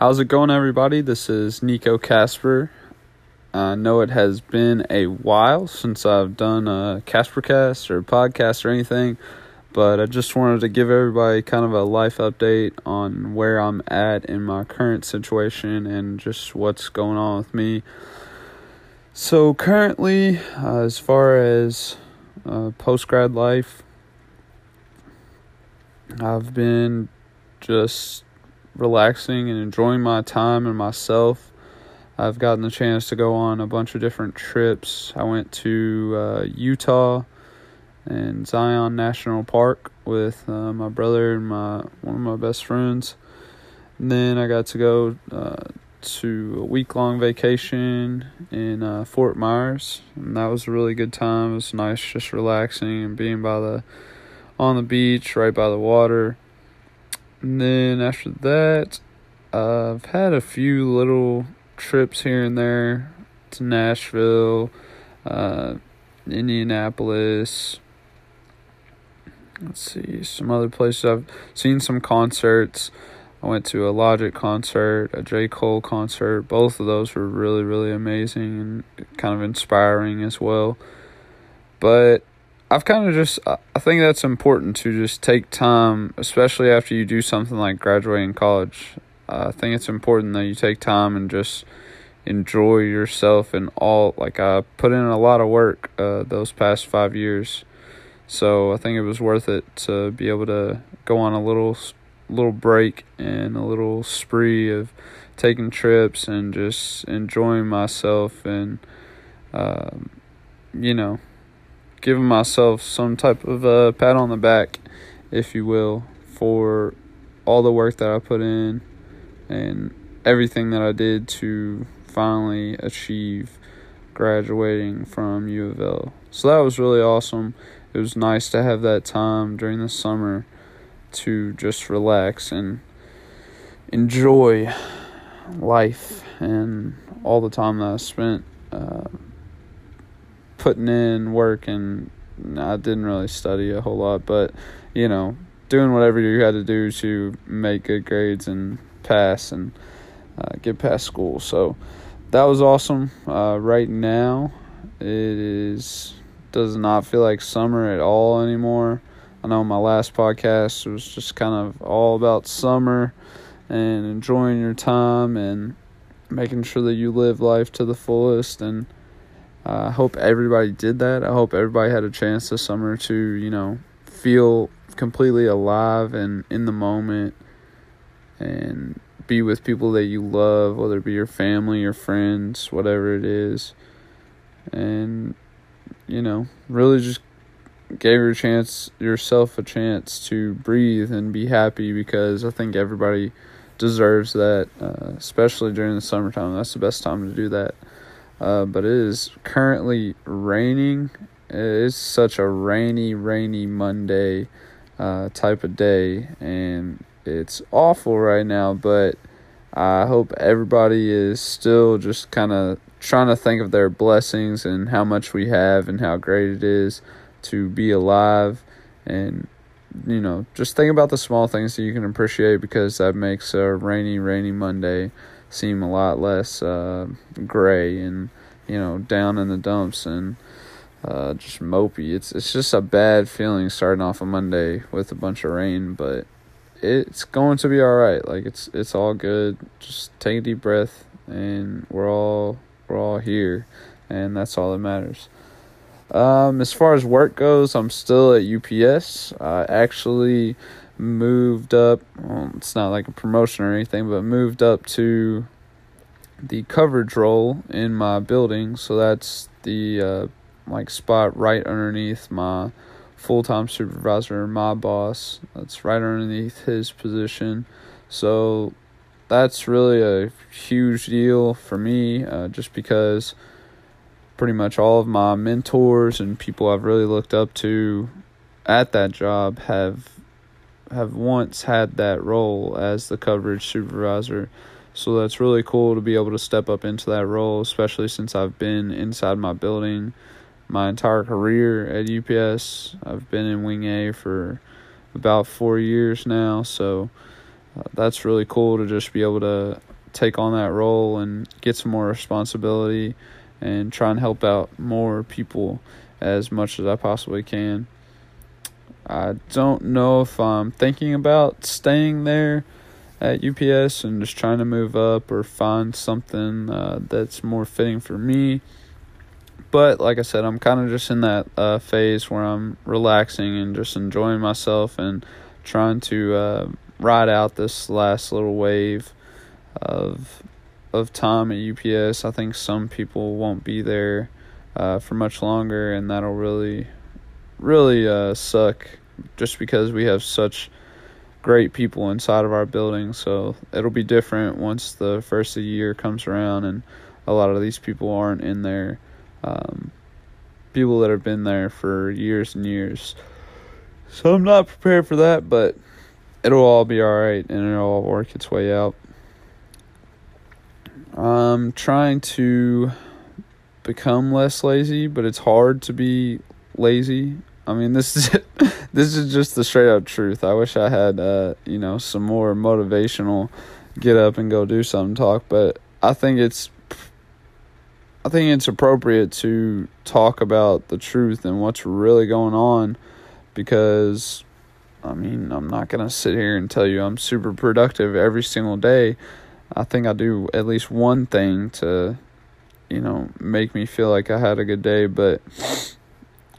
How's it going, everybody? This is Nico Casper. I know it has been a while since I've done a Caspercast or podcast or anything, but I just wanted to give everybody kind of a life update on where I'm at in my current situation and just what's going on with me. So, currently, uh, as far as uh, post grad life, I've been just relaxing and enjoying my time and myself. I've gotten the chance to go on a bunch of different trips. I went to uh, Utah and Zion National Park with uh, my brother and my one of my best friends. And then I got to go uh, to a week long vacation in uh, Fort Myers, and that was a really good time. It was nice, just relaxing and being by the on the beach, right by the water. And then after that, I've had a few little trips here and there to Nashville, uh, Indianapolis. Let's see, some other places. I've seen some concerts. I went to a Logic concert, a J. Cole concert. Both of those were really, really amazing and kind of inspiring as well. But I've kind of just I think that's important to just take time, especially after you do something like graduating college. Uh, I think it's important that you take time and just enjoy yourself and all. Like I put in a lot of work uh, those past five years, so I think it was worth it to be able to go on a little little break and a little spree of taking trips and just enjoying myself and um, you know giving myself some type of a pat on the back, if you will, for all the work that I put in and everything that I did to finally achieve graduating from U of L. So that was really awesome. It was nice to have that time during the summer to just relax and enjoy life and all the time that I spent. Uh, putting in work and I didn't really study a whole lot, but you know, doing whatever you had to do to make good grades and pass and uh, get past school. So that was awesome. Uh, right now, it is does not feel like summer at all anymore. I know my last podcast was just kind of all about summer and enjoying your time and making sure that you live life to the fullest and uh, I hope everybody did that. I hope everybody had a chance this summer to, you know, feel completely alive and in the moment and be with people that you love, whether it be your family, your friends, whatever it is. And, you know, really just gave your chance yourself a chance to breathe and be happy because I think everybody deserves that, uh, especially during the summertime. That's the best time to do that. Uh, but it is currently raining. It's such a rainy, rainy Monday uh, type of day, and it's awful right now. But I hope everybody is still just kind of trying to think of their blessings and how much we have and how great it is to be alive and you know just think about the small things that you can appreciate because that makes a rainy rainy monday seem a lot less uh, gray and you know down in the dumps and uh, just mopey. It's it's just a bad feeling starting off a Monday with a bunch of rain, but it's going to be all right. Like it's it's all good. Just take a deep breath, and we're all we're all here, and that's all that matters. Um, as far as work goes, I'm still at UPS. I actually moved up. Well, it's not like a promotion or anything, but moved up to the coverage role in my building. So that's the uh, like spot right underneath my full time supervisor, my boss. That's right underneath his position. So that's really a huge deal for me, uh, just because pretty much all of my mentors and people I've really looked up to at that job have have once had that role as the coverage supervisor. So that's really cool to be able to step up into that role, especially since I've been inside my building my entire career at UPS. I've been in Wing A for about four years now, so uh, that's really cool to just be able to take on that role and get some more responsibility and try and help out more people as much as I possibly can. I don't know if I'm thinking about staying there at UPS and just trying to move up or find something uh, that's more fitting for me. But like I said, I'm kind of just in that uh, phase where I'm relaxing and just enjoying myself and trying to uh, ride out this last little wave of of time at UPS. I think some people won't be there uh, for much longer, and that'll really, really uh, suck. Just because we have such great people inside of our building, so it'll be different once the first of the year comes around, and a lot of these people aren't in there. Um, people that have been there for years and years. So I'm not prepared for that, but it'll all be alright and it'll all work its way out. I'm trying to become less lazy, but it's hard to be lazy. I mean, this is this is just the straight up truth. I wish I had uh, you know, some more motivational get up and go do something talk, but I think it's I think it's appropriate to talk about the truth and what's really going on because I mean, I'm not going to sit here and tell you I'm super productive every single day. I think I do at least one thing to, you know, make me feel like I had a good day. But,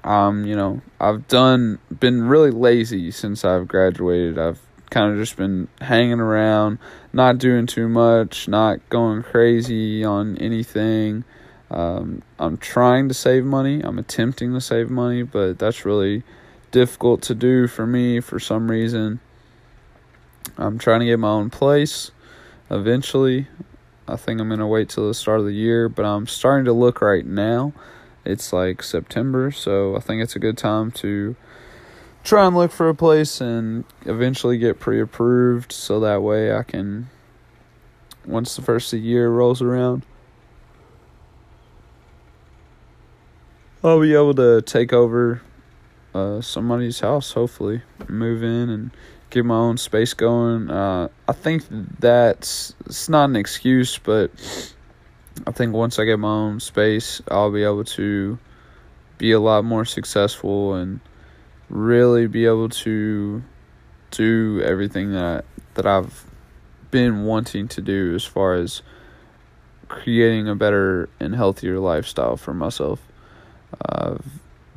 um, you know, I've done, been really lazy since I've graduated. I've kind of just been hanging around, not doing too much, not going crazy on anything. Um, I'm trying to save money. I'm attempting to save money, but that's really difficult to do for me for some reason. I'm trying to get my own place eventually. I think I'm going to wait till the start of the year, but I'm starting to look right now. It's like September, so I think it's a good time to try and look for a place and eventually get pre approved so that way I can, once the first of the year rolls around, I'll be able to take over uh, somebody's house, hopefully, move in and get my own space going. Uh, I think that's it's not an excuse, but I think once I get my own space, I'll be able to be a lot more successful and really be able to do everything that that I've been wanting to do as far as creating a better and healthier lifestyle for myself. I've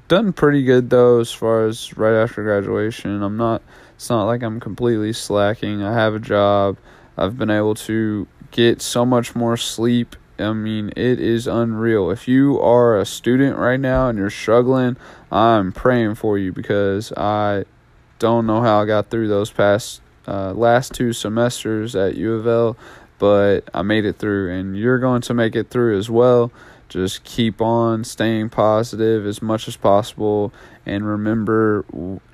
done pretty good though as far as right after graduation. I'm not it's not like I'm completely slacking. I have a job. I've been able to get so much more sleep. I mean, it is unreal. If you are a student right now and you're struggling, I'm praying for you because I don't know how I got through those past uh, last two semesters at U of L, but I made it through, and you're going to make it through as well. Just keep on staying positive as much as possible and remember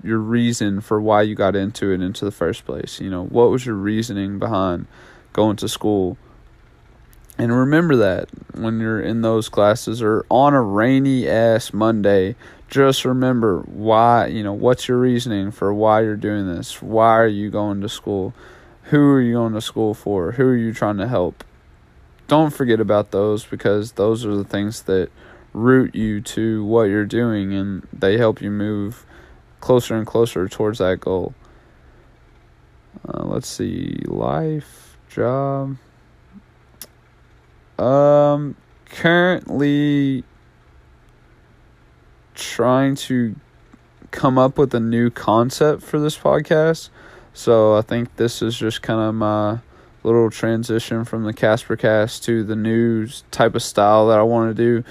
your reason for why you got into it into the first place. You know, what was your reasoning behind going to school? And remember that when you're in those classes or on a rainy ass Monday, just remember why, you know, what's your reasoning for why you're doing this? Why are you going to school? Who are you going to school for? Who are you trying to help? don't forget about those because those are the things that root you to what you're doing and they help you move closer and closer towards that goal. Uh, let's see, life, job. Um, currently trying to come up with a new concept for this podcast. So I think this is just kind of my little transition from the Casper cast to the new type of style that I want to do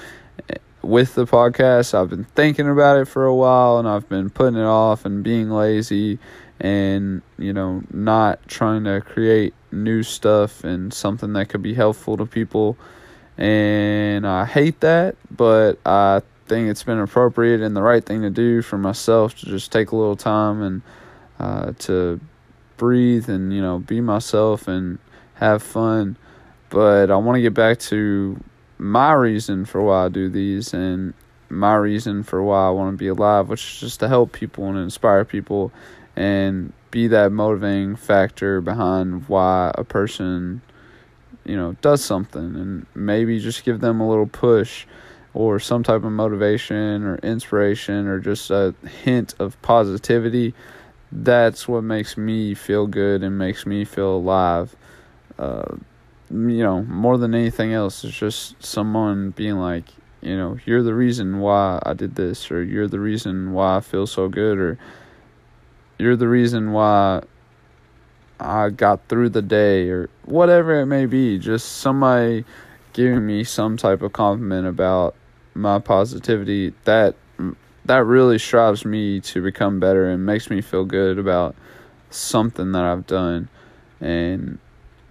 with the podcast. I've been thinking about it for a while and I've been putting it off and being lazy and, you know, not trying to create new stuff and something that could be helpful to people. And I hate that, but I think it's been appropriate and the right thing to do for myself to just take a little time and uh, to breathe and you know be myself and have fun but i want to get back to my reason for why i do these and my reason for why i want to be alive which is just to help people and inspire people and be that motivating factor behind why a person you know does something. And maybe just give them a little push or some type of motivation or inspiration or just a hint of positivity. That's what makes me feel good and makes me feel alive. Uh, you know more than anything else it's just someone being like you know you're the reason why i did this or you're the reason why i feel so good or you're the reason why I got through the day or whatever it may be. Just somebody giving me some type of compliment about my positivity that that really strives me to become better and makes me feel good about something that I've done and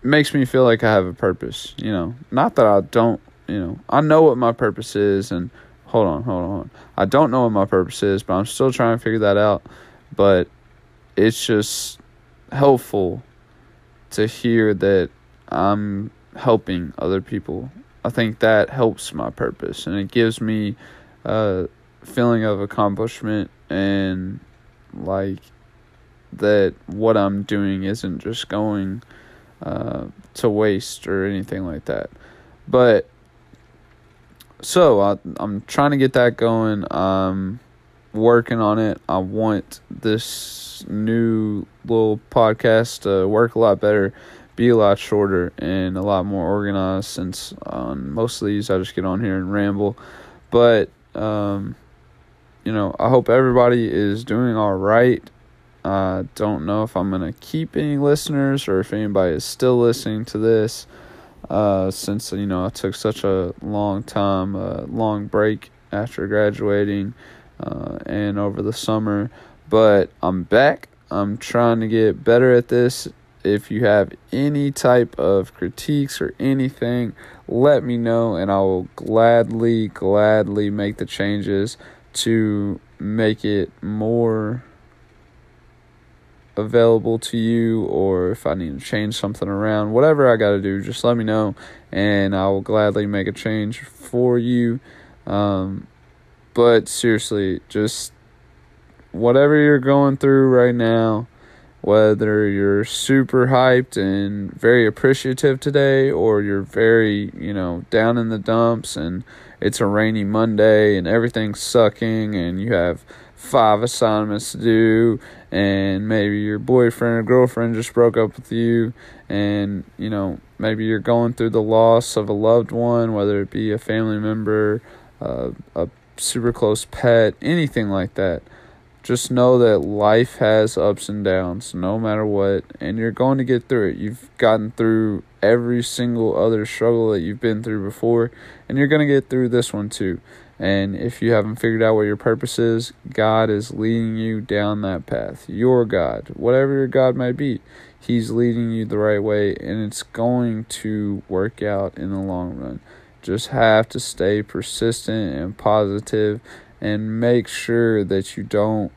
makes me feel like I have a purpose, you know. Not that I don't, you know. I know what my purpose is and hold on, hold on. I don't know what my purpose is, but I'm still trying to figure that out. But it's just helpful to hear that I'm helping other people. I think that helps my purpose and it gives me a feeling of accomplishment and like that what I'm doing isn't just going uh, to waste or anything like that. But so I, I'm trying to get that going. Um, working on it. I want this new little podcast to work a lot better, be a lot shorter, and a lot more organized. Since on most of these, I just get on here and ramble. But um, you know, I hope everybody is doing all right. I don't know if I'm gonna keep any listeners or if anybody is still listening to this. Uh, since you know I took such a long time, a long break after graduating uh, and over the summer. But I'm back. I'm trying to get better at this. If you have any type of critiques or anything, let me know, and I will gladly, gladly make the changes to make it more available to you or if I need to change something around, whatever I got to do, just let me know and I will gladly make a change for you. Um, but seriously, just whatever you're going through right now, whether you're super hyped and very appreciative today or you're very, you know, down in the dumps and it's a rainy Monday and everything's sucking and you have five assignments to do and maybe your boyfriend or girlfriend just broke up with you and you know maybe you're going through the loss of a loved one whether it be a family member uh, a super close pet, anything like that. Just know that life has ups and downs no matter what, and you're going to get through it. You've gotten through every single other struggle that you've been through before, and you're going to get through this one too. And if you haven't figured out what your purpose is, God is leading you down that path. Your God, whatever your God might be, He's leading you the right way, and it's going to work out in the long run just have to stay persistent and positive and make sure that you don't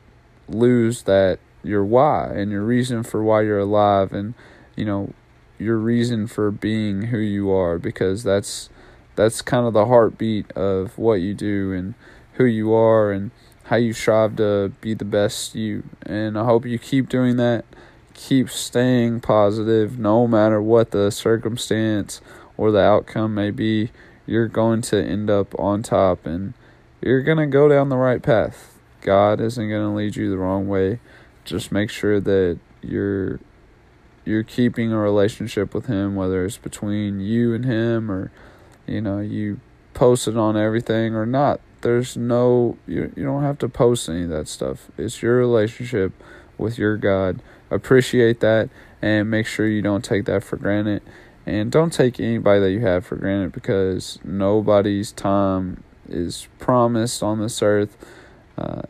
lose that your why and your reason for why you're alive and you know your reason for being who you are because that's that's kind of the heartbeat of what you do and who you are and how you strive to be the best you. And I hope you keep doing that. Keep staying positive no matter what the circumstance or the outcome may be you're going to end up on top and you're going to go down the right path. God isn't going to lead you the wrong way. Just make sure that you're you're keeping a relationship with him whether it's between you and him or you know, you post it on everything or not. There's no you you don't have to post any of that stuff. It's your relationship with your God. Appreciate that and make sure you don't take that for granted and don't take anybody that you have for granted because nobody's time is promised on this earth. Uh,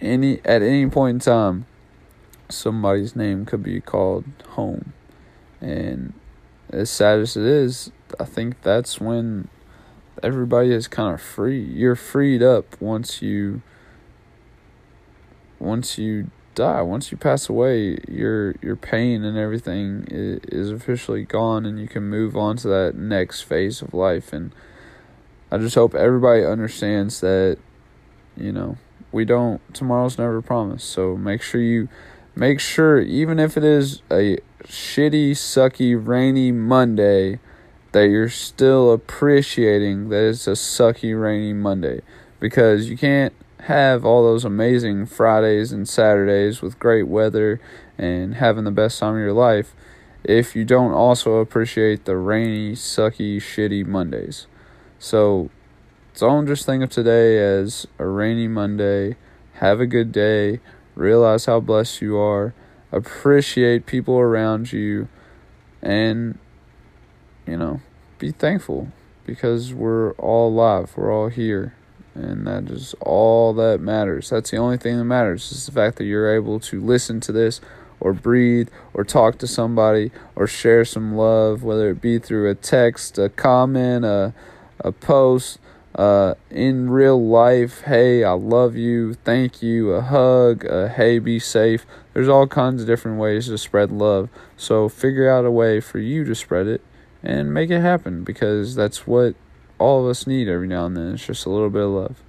any at any point in time, somebody's name could be called home, and as sad as it is, I think that's when everybody is kind of free. You're freed up once you once you die. Once you pass away, your your pain and everything is, officially gone, and you can move on to that next phase of life. And I just hope everybody understands that, you know, we don't. Tomorrow's never promised. So make sure you make sure, even if it is a shitty, sucky, rainy Monday, that you're still appreciating that it's a sucky, rainy Monday. Because you can't have all those amazing Fridays and Saturdays with great weather and having the best time of your life if you don't also appreciate the rainy, sucky, shitty Mondays. So don't just think of today as a rainy Monday. Have a good day. Realize how blessed you are. Appreciate people around you. And, you know, be thankful because we're all alive. We're all here. And that is all that matters. That's the only thing that matters is the fact that you're able to listen to this or breathe or talk to somebody or share some love, whether it be through a text, a comment, a, a post, uh, in real life, hey, I love you, thank you, a hug, a hey, be safe. There's all kinds of different ways to spread love. So figure out a way for you to spread it and make it happen because that's what all of us need every now and then. It's just a little bit of love.